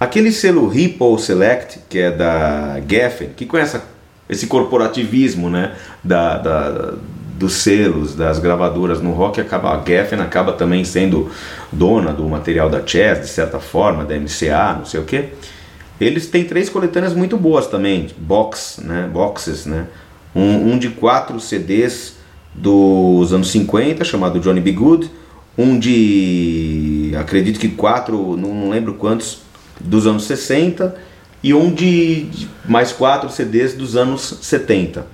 Aquele selo Ripple Select, que é da Geffen, que conhece esse corporativismo né, da, da- dos selos, das gravadoras no rock, acaba, a Geffen acaba também sendo dona do material da Chess, de certa forma, da MCA, não sei o que. Eles têm três coletâneas muito boas também, box, né, boxes, né? Um, um de quatro CDs dos anos 50, chamado Johnny B. Good, um de, acredito que quatro, não, lembro quantos, dos anos 60, e um de, mais quatro CDs dos anos 70.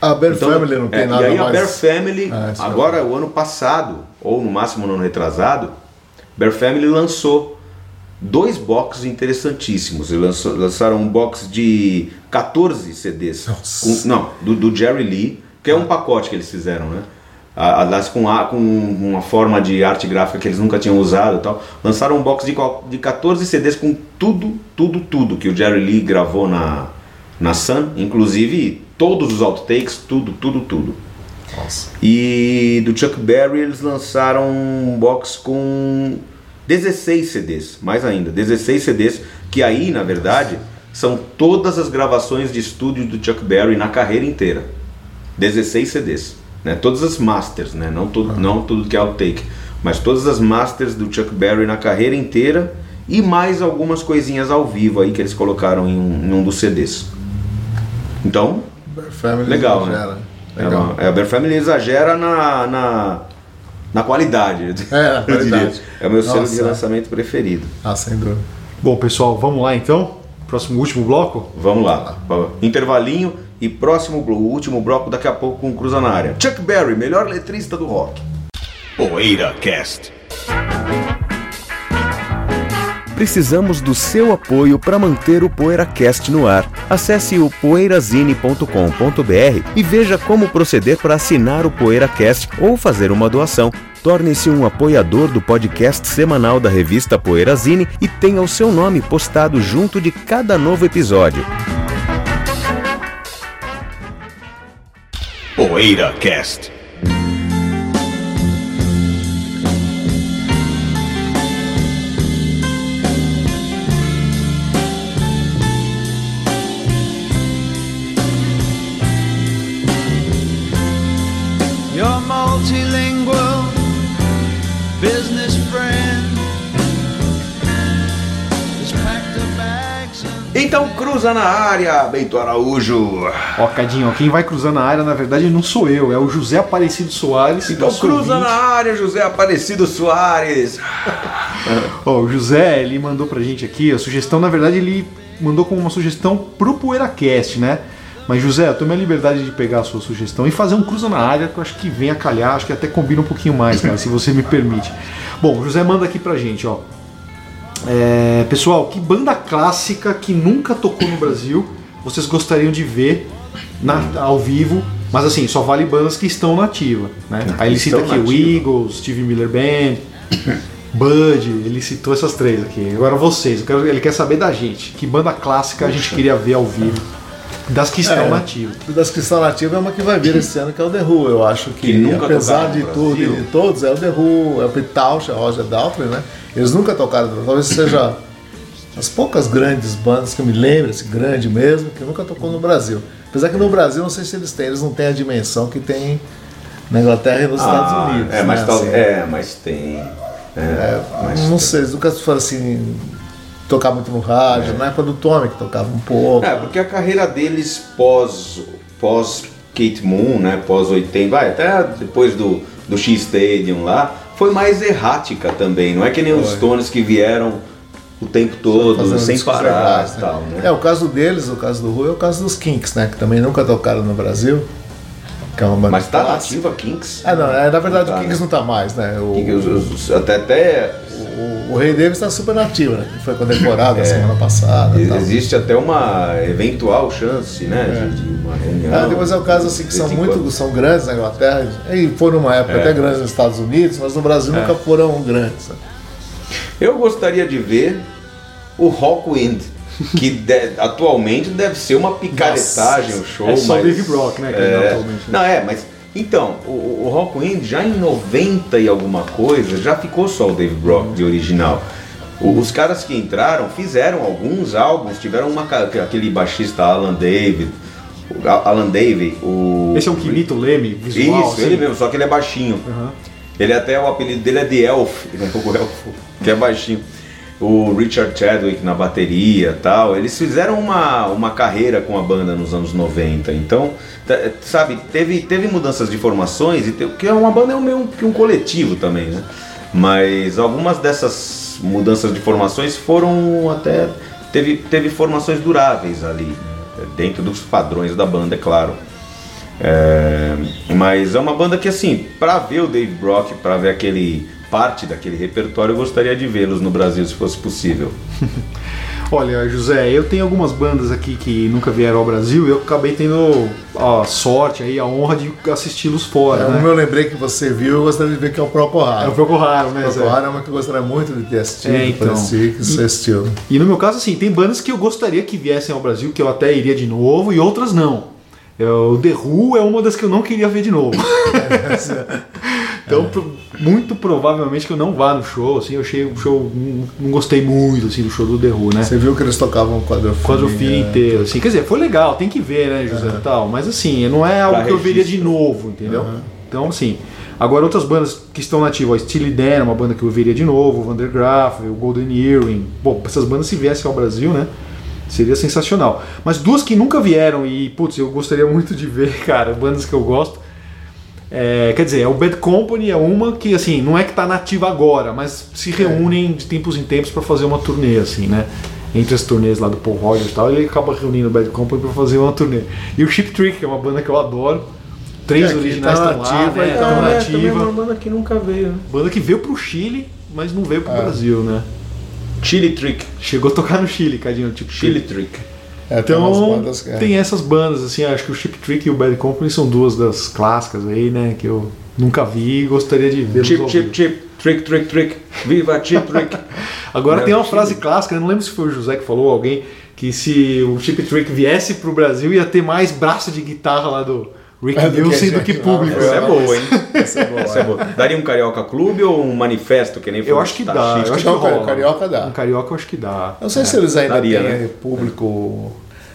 A Bear Então, Family não tem é, nada E aí mais. a Bear Family, Ah, isso agora o ano passado, ou no máximo no ano retrasado, Bear Family lançou dois boxes interessantíssimos. Eles lançaram um box de 14 CDs. Com- não, do, do Jerry Lee, que é um pacote que eles fizeram, né? Aliás, com, a- com uma forma de arte gráfica que eles nunca tinham usado e tal. Lançaram um box de, de 14 CDs com tudo, tudo, tudo que o Jerry Lee gravou na, na Sun, inclusive todos os outtakes, tudo, tudo, tudo. Nossa. E do Chuck Berry eles lançaram um box com 16 CDs, mais ainda, 16 CDs, que aí, na verdade, são todas as gravações de estúdio do Chuck Berry na carreira inteira. 16 CDs, né? Todas as masters, né? Não tudo, não tudo que é outtake, mas todas as masters do Chuck Berry na carreira inteira e mais algumas coisinhas ao vivo aí que eles colocaram em um, em um dos CDs. Então, Family Legal, né? exagera. é Legal. uma- é, a Bear Family exagera na, na, na qualidade. É, na eu diria. qualidade. É o meu selo de Nossa. lançamento preferido. Ah, sem dúvida. Bom, pessoal, vamos lá então? Próximo último bloco? Vamos lá. Intervalinho e próximo blo- o último bloco daqui a pouco com Cruza na área. Chuck Berry, melhor letrista do rock. Poeira Cast. Precisamos do seu apoio para manter o PoeiraCast no ar. Acesse o poeirazine.com.br e veja como proceder para assinar o PoeiraCast ou fazer uma doação. Torne-se um apoiador do podcast semanal da revista Poeirazine e tenha o seu nome postado junto de cada novo episódio. Poeira Cast. Então cruza na área, Beito Araújo. Ó, Cadinho, ó, quem vai cruzar na área, na verdade, não sou eu, é o José Aparecido Soares. Então cruza ouvinte. na área, José Aparecido Soares. Ó, o José, ele mandou pra gente aqui a sugestão, na verdade, ele mandou como uma sugestão pro PoeiraCast, né? Mas, José, eu tomei a liberdade de pegar a sua sugestão e fazer um cruza na área, que eu acho que vem a calhar, acho que até combina um pouquinho mais, cara, se você me permite. Bom, o José manda aqui pra gente, ó. É, pessoal, que banda clássica que nunca tocou no Brasil vocês gostariam de ver na- ao vivo? Mas assim, só vale bandas que estão na ativa, né? Aí ele cita aqui o. Eagles, Steve Miller Band, Bud, ele citou essas três aqui. Agora vocês, eu quero- ele quer saber da gente. Que banda clássica a gente queria ver ao vivo? Das que estão É. nativas. Das que estão nativas é uma que vai vir esse ano, que é o The Who. Eu acho que, Que nunca apesar de tudo e de todos, é o The Who, é o Pete Townshend, é o Roger Daltrey, né? Eles nunca tocaram, talvez seja as poucas grandes bandas que eu me lembro, esse grande mesmo, que nunca tocou no Brasil. Apesar que no Brasil, não sei se eles têm, eles não têm a dimensão que tem na Inglaterra e nos Estados Ah, Unidos. É, mas né, assim. é, mas tem. É, mas não sei, eles nunca foram assim, tocar muito no rádio, na época do Tommy, que tocava um pouco. É, porque a carreira deles pós, pós Kate Moon, né, pós 80, vai, até depois do, do X Stadium lá, foi mais errática também. Não é que nem os Foi. Stones que vieram o tempo todo, sem parar e né? tal, né? É, o caso deles, o caso do Rui, é o caso dos Kinks, né? Que também nunca tocaram no Brasil. Que é uma banda Mas tá nativa Kinks. Ah, não, é, na verdade Não tá, o Kinks né? não tá mais, né? O, Kinks, os- os- até, até o, o Rei Davis tá super nativo, né? Foi condecorado É. semana passada. e tal. existe até uma eventual chance, né, de, de uma reunião. Ah, depois é o caso assim que são muito quando. são grandes na Inglaterra e foram numa época É. até grandes nos Estados Unidos, mas no Brasil nunca foram grandes. né? Eu gostaria de ver o Rockwind, que <laughs> de- atualmente deve ser uma picaretagem o show. É só mas, Brock, né, É, atualmente, né? não, é, mas então, o, o Rockwind já em 90 e alguma coisa, já ficou só o Dave Brock de original. O- os caras que entraram fizeram alguns álbuns, tiveram uma, aquele baixista Alan David, o Alan David, o Esse é um que imita o Leme, visual. isso, assim. ele mesmo, só que ele é baixinho. Aham. Ele até o apelido dele é de Elf, ele é o <laughs> Elfo, que é baixinho. O Richard Chadwick na bateria tal. Eles fizeram uma, uma carreira com a banda nos anos 90. Então, sabe, teve, teve mudanças de formações, e te- porque uma banda é meio que um coletivo também, né? Mas algumas dessas mudanças de formações foram até. Teve, teve formações duráveis ali, né? dentro dos padrões da banda, é claro. É, mas é uma banda que assim, pra ver o Dave Brock, pra ver aquele parte daquele repertório, eu gostaria de vê-los no Brasil se fosse possível. <laughs> Olha, José, eu tenho algumas bandas aqui que nunca vieram ao Brasil e eu acabei tendo a sorte aí, a honra de assisti-los fora, É, né? Eu lembrei que você viu, eu gostaria de ver que é o Procol É Harum. um pouco raro, né, O Harum é uma que eu gostaria muito de ter assistido, É, então. parecia que você assistiu. E no meu caso, assim, tem bandas que eu gostaria que viessem ao Brasil, que eu até iria de novo, e outras não. Eu- O The Who é uma das que eu não queria ver de novo. <laughs> <laughs> então, pro- muito provavelmente que eu não vá no show, assim, eu achei o show, não, não gostei muito, assim, do show do The Who, né? Você viu que eles tocavam quadrofilho. Quadrofilho né? inteiro, assim, quer dizer, foi legal, tem que ver, né, José, tal, mas assim, não é algo Pra que eu veria de registro. novo, entendeu? Então, assim, agora outras bandas que estão nativas, ó, Steely Dan, é uma banda que eu veria de novo, o Van der Graaf, o Golden Earring, bom, essas bandas se viessem ao Brasil, né, seria sensacional. Mas duas que nunca vieram e, putz, eu gostaria <laughs> muito de ver, cara, bandas que eu gosto, é, quer dizer, o Bad Company é uma que, assim, não é que tá nativa agora, mas se reúnem de tempos em tempos para fazer uma turnê, assim, né? Entre as turnês lá do Paul Rogers e tal, ele acaba reunindo o Bad Company para fazer uma turnê. E o Chip Trick, que é uma banda que eu adoro. Três É, originais tá estão lá, nativa, né? então, Tão é, nativa. banda que nunca veio. Banda que veio pro Chile, mas não veio pro É. Brasil, né? Chili Trick. Chegou a tocar no Chile, cadinho, tipo Chili Trick. É, tem Então, bandas que- é. tem essas bandas, assim, acho que o Chip Trick e o Bad Company são duas das clássicas aí, né? Que eu nunca vi e gostaria de ver. Chip, chip, chip. Trick, trick, trick. Viva Chip Trick. <laughs> Agora Não, tem uma frase clássica, eu não lembro se foi o José que falou, alguém, que se o Chip Trick viesse pro Brasil ia ter mais braço de guitarra lá do, Rick É, do que Nielsen do que público. Essa é boa, hein? Essa é boa. Essa é boa. Daria um Carioca Clube ou um manifesto que nem foi Eu no acho que dá. Eu acho Não, que rola. Carioca dá. Um carioca eu acho que dá. Não sei se eles ainda daria, têm né? público.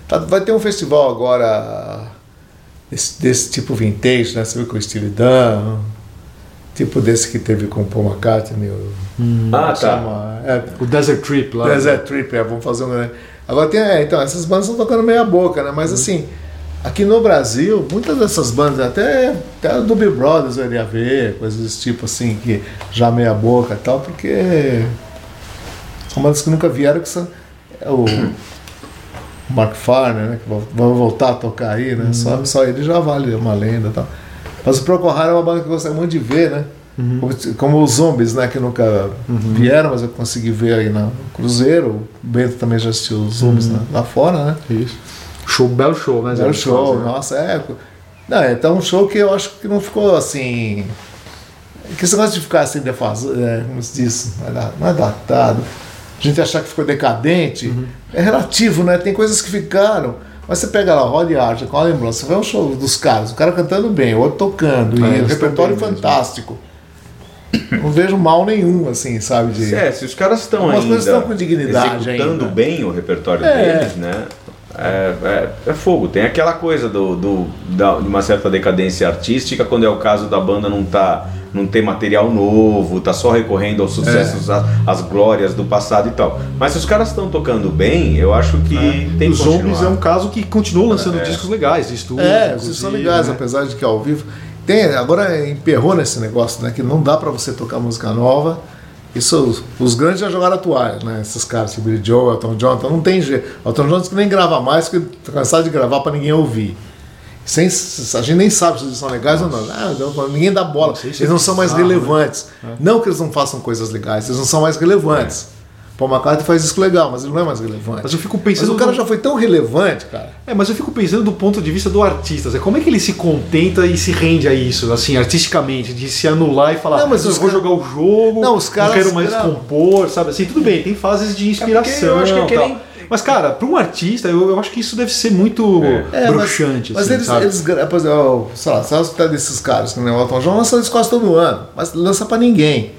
Tá- vai ter um festival agora desse, desse tipo vintage, né? Você viu com o Steely Dan, tipo desse que teve com o Paul McCartney. O, Ah, tá. é, O Desert Trip lá. Desert Trip, é, vamos fazer um. Agora tem. é, então, essas bandas estão tocando meia boca, né? Mas assim, aqui no Brasil, muitas dessas bandas, até, até do Big Brothers eu iria ver, coisas desse tipo assim, que já meia boca e tal, porque são bandas que nunca vieram, que são. É o Mark Farner, né? Que vão- voltar a tocar aí, né? Só, só ele já vale uma lenda e tal. Mas o Procol Harum é uma banda que eu gostaria muito de ver, né? Como, como os zombies, né? Que nunca vieram, mas eu consegui ver aí no Cruzeiro. O Bento também já assistiu os zombies lá- lá fora, né? Isso. Show, belo show, né? Um show, nossa, é. Não, é um show que eu acho que não ficou assim. Que esse negócio de ficar assim, defasado, é, como se diz, não é não é datado. A gente achar que ficou decadente, é relativo, né? Tem coisas que ficaram. Mas você pega lá, Rod Archer, com a lembrança, você vê um show dos caras, o cara cantando bem, o outro tocando, É, e eles o repertório bem mesmo. fantástico. Não vejo mal nenhum, assim, sabe? De... É, se os caras estão ainda estão com dignidade executando ainda. bem o repertório É. deles, né? É, é- é fogo. Tem aquela coisa do, do- da- de uma certa decadência artística quando é o caso da banda não tá não ter material novo, tá só recorrendo aos sucessos, É. às, glórias do passado e tal. Mas se os caras estão tocando bem, eu acho que tem Os que Zombies é um caso que continua lançando discos legais de estúdio. É, vocês são legais, né? apesar de que ao vivo. Tem, agora emperrou nesse negócio, né? Que não dá pra você tocar música nova. Isso, os, grandes já jogaram atuais, né? Esses caras, tipo Billy Joe, Elton John, então não tem jeito. Elton John que nem grava mais, porque tá cansado de gravar pra ninguém ouvir. Sem, a gente nem sabe se eles são legais ou não. Ah, não, ninguém dá bola. É Eles não são mais bizarro, né? relevantes. Não que eles não façam coisas legais, eles não são mais relevantes. Paul McCartney faz isso legal, mas ele não é mais relevante. Mas eu fico Mas pensando. o cara no- já foi tão relevante, cara. É, mas eu fico pensando do ponto de vista do artista. Zé, Como é que ele se contenta e se rende a isso, assim, artisticamente, de se anular e falar, Não, mas eu vou cara- jogar o jogo, Não, os caras- não quero mais não. compor, sabe? Assim, tudo bem, tem fases de inspiração. eu acho que é tal. nem- Mas, cara, para um artista, eu, eu acho que isso deve ser muito É, bruxante. Mas, assim, eles, sabe? eles, gra- por exemplo, sei lá, se você tá desses caras, que nem o Elton John, lança eles quase todo ano, mas lança pra ninguém.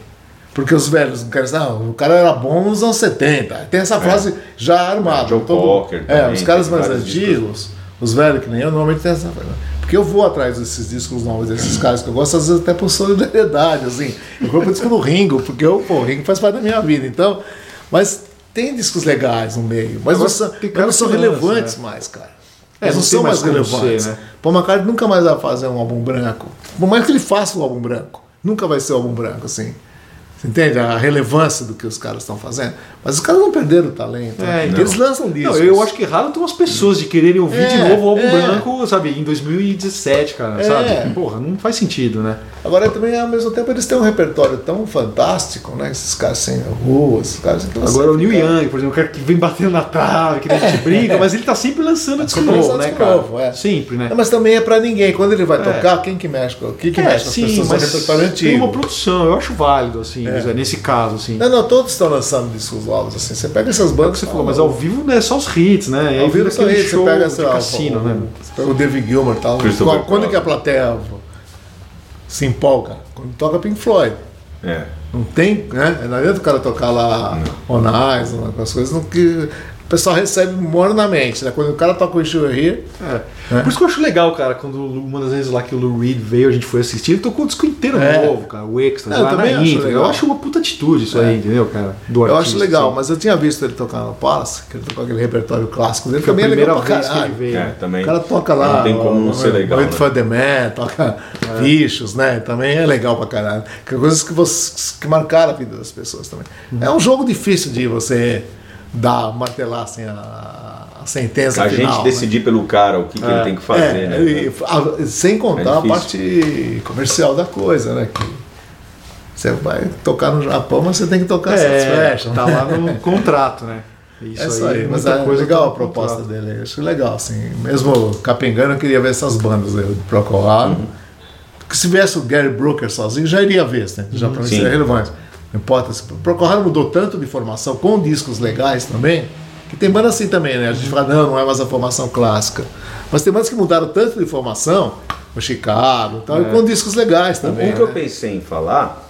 Porque os velhos não querem não, o cara era bom nos anos 70. Tem essa frase já armada. É. Joe Todo- Cocker É, também, os caras mais antigos, os velhos que nem eu, normalmente tem essa frase. Porque eu vou atrás desses discos novos, desses caras que eu gosto, às vezes até por solidariedade, assim. Eu compro disco do Ringo, porque eu, pô, o Ringo faz parte da minha vida. Então, mas tem discos legais no meio, mas não Agora, são, não são relevantes né? mais, cara. É, Eles não não são mais relevantes. ser, né? Paul McCartney nunca mais vai fazer um álbum branco. Por mais que ele faça um álbum branco, nunca vai ser um álbum branco, assim. Você entende a relevância do que os caras estão fazendo? Mas os caras não perderam o talento. É, né? então. Eles lançam Não, discos. eu acho que raro tem umas pessoas de quererem ouvir É, de novo o álbum é. branco, sabe, em 2017, cara, É. sabe? Porra, não faz sentido, né? Agora também, ao mesmo tempo, eles têm um repertório tão fantástico, né? Esses caras sem rua, esses caras. Então, Agora o Neil fica- Young, por exemplo, o cara que vem batendo na trave, que a gente <laughs> brinca, mas ele tá sempre lançando disco sempre novo, né, disco cara? novo, é. Sempre, né? Não, mas também é pra ninguém. Quando ele vai É. tocar, quem que mexe com o que, que É, mexe com as sim, pessoas? mas é repertório tem antigo. uma produção, eu acho válido, assim, É. Nesse caso, assim. Não, não, todos estão lançando discos novos, assim. Você pega essas É bandas. que você falou, mas ao vivo né, é só os hits, né? Aí Ao vivo aquele isso, você show pega lá, cassino, o, né? O David Gilmour e tal. Quando, que a plateia se empolga? Quando toca Pink Floyd. É. Não tem, né? Não adianta o cara tocar lá On Ice, uma- as coisas não que pessoal recebe mornamente, né? Quando o cara toca o Wish You Were Here, É. Por isso que eu acho legal, cara, quando uma das vezes lá que o Lou Reed veio, a gente foi assistir, ele tocou o disco inteiro É. novo, cara, o Extra, É, eu lá na também acho legal. Eu acho uma puta atitude isso aí, entendeu, cara? Do eu artista, acho legal, assim. mas eu tinha visto ele tocar no Palace, que ele tocou aquele repertório clássico dele, também é legal pra vez que ele caralho. veio. É, também. O cara toca lá. Não tem como não o- ser legal. Né? For the Man, toca bichos, né? Também é legal pra caralho. Que coisas que, você, que marcaram a vida das pessoas também. Uhum. É um jogo difícil de você dar, martelar assim, a, a sentença A final. gente né? decidir pelo cara o que, que ele tem que fazer, É, né? e, a- sem contar É a parte comercial da coisa, né? Que você vai tocar no Japão, mas você tem que tocar É, Satisfaction. tá lá no <laughs> contrato, né? Isso, É isso aí, mas é coisa legal tá a no proposta contrato. dele. Acho legal, assim. Mesmo capengando, eu queria ver essas bandas aí, o Procol Harum. Uhum. Porque se viesse o Gary Brooker sozinho, já iria ver, né? Já pra mim seria relevante. Não importa. se- O Procol Harum mudou tanto de formação, com discos legais também, que tem bandas assim também, né? A gente fala, não, não é mais a formação clássica. Mas tem bandas que mudaram tanto de formação o Chicago, tal, e com discos legais também. um que eu né? pensei em falar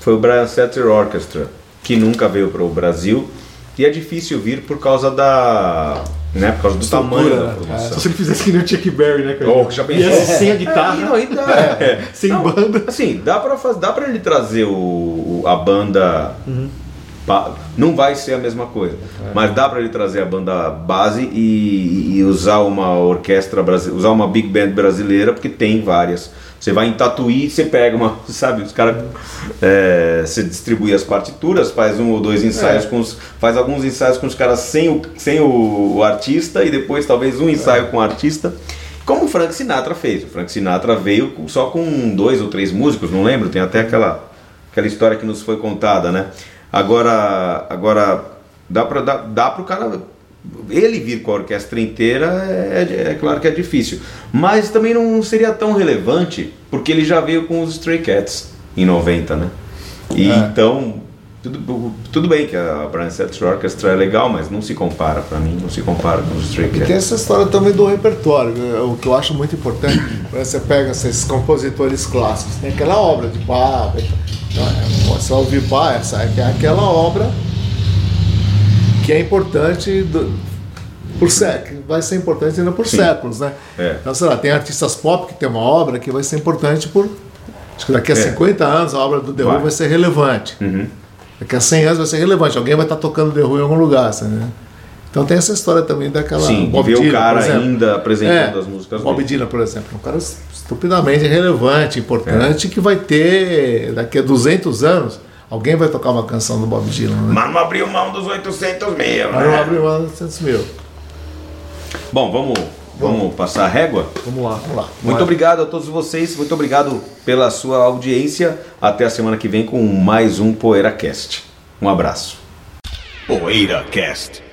foi o Brian Setzer Orchestra, que nunca veio para o Brasil e é difícil vir por causa da. Né, por causa do tamanho da né? produção. Se ele fizesse que nem o Chuck Berry, né, cara? Oh, já pensou? Ia ser sem a guitarra. <laughs> É, não, ainda é. Sem Não, banda. Assim, dá pra, faz, dá pra ele trazer o, o- a banda. pa- Não vai ser a mesma coisa, mas dá pra ele trazer a banda base e, e usar uma orquestra brasileira, usar uma big band brasileira, porque tem várias. Você vai em Tatuí, você pega uma, <laughs> sabe, os caras. é, você distribui as partituras, faz um ou dois ensaios com os. faz alguns ensaios com os caras sem o, sem o, o artista e depois talvez um ensaio com o artista. Como o Frank Sinatra fez. O Frank Sinatra veio só com dois ou três músicos, não lembro, tem até aquela, aquela história que nos foi contada, né? Agora, agora dá para dá, dá pro cara ele vir com a orquestra inteira é, é claro que é difícil, mas também não seria tão relevante porque ele já veio com os Stray Cats em 90, né? E É. então tudo, tudo bem que a Brian Setzer Orchestra é legal, mas não se compara para mim, não se compara com os Stray E tem Cats. essa história também do repertório, né? o que eu acho muito importante. <clears throat> quando Você pega esses compositores clássicos, tem aquela obra de Bach, então, é, você vai ouvir Bach, essa é aquela obra que é importante do- por séculos, vai ser importante ainda por Sim. séculos, né? É. Então, sei lá, tem artistas pop que tem uma obra que vai ser importante por. Acho que daqui a É. 50 anos a obra do The Who Vai. vai ser relevante. Uhum. Daqui a 100 anos vai ser relevante. Alguém vai estar tocando The Who em algum lugar, sabe? né? Então tem essa história também daquela. Sim, Bob ver o Dylan, por cara ainda apresentando É, as músicas Bob dele. Dylan, por exemplo, é um cara estupidamente relevante, É. importante, que vai ter, daqui a 200 anos, alguém vai tocar uma canção do Bob Dylan. Né? Mas não abriu mão dos 800 mil, Mas não né? abre 900 mil. Bom, vamos, vamos passar a régua? Vamos lá. Vamos lá. Muito obrigado a todos vocês, muito obrigado pela sua audiência. Até a semana que vem com mais um PoeiraCast. Um abraço. PoeiraCast.